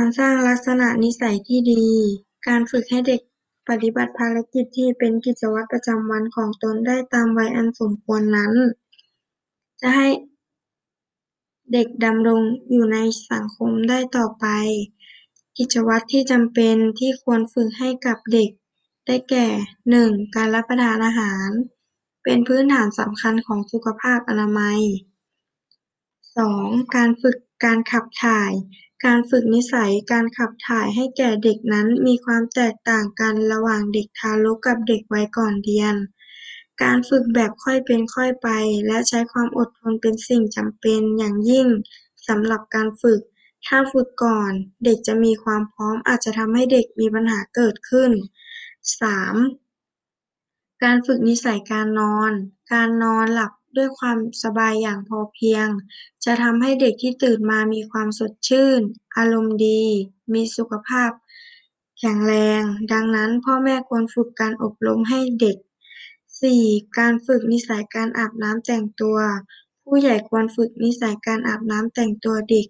การสร้างลักษณะนิสัยที่ดี การฝึกให้เด็กปฏิบัติภารกิจที่เป็นกิจวัตรประจำวันของตนได้ตามวัยอันสมควรนั้น จะให้เด็กดำรงอยู่ในสังคมได้ต่อไป กิจวัตรที่จำเป็นที่ควรฝึกให้กับเด็ก ได้แก่หนึ่งการรับประทานอาหาร เป็นพื้นฐานสำคัญของสุขภาพอนามัย สองการฝึกการขับถ่าย การฝึกนิสัยการขับถ่ายให้แก่เด็กนั้นมีความแตกต่างกันระหว่างเด็กทารกกับเด็กวัยก่อนเรียน การฝึกแบบค่อยเป็นค่อยไป และใช้ความอดทนเป็นสิ่งจำเป็นอย่างยิ่งสำหรับการฝึก ถ้าฝึกก่อนเด็กจะมีความพร้อมอาจจะทำให้เด็กมีปัญหาเกิดขึ้นสามการฝึกนิสัยการนอน การนอนหลับ ด้วยความสบายอย่างพอเพียง จะทำให้เด็กที่ตื่นมามีความสดชื่น อารมณ์ดี มีสุขภาพแข็งแรง ดังนั้นพ่อแม่ควรฝึกการอบรมให้เด็กสี่การฝึกนิสัยการอาบน้ำแต่งตัว ผู้ใหญ่ควรฝึกนิสัยการอาบน้ำแต่งตัวเด็ก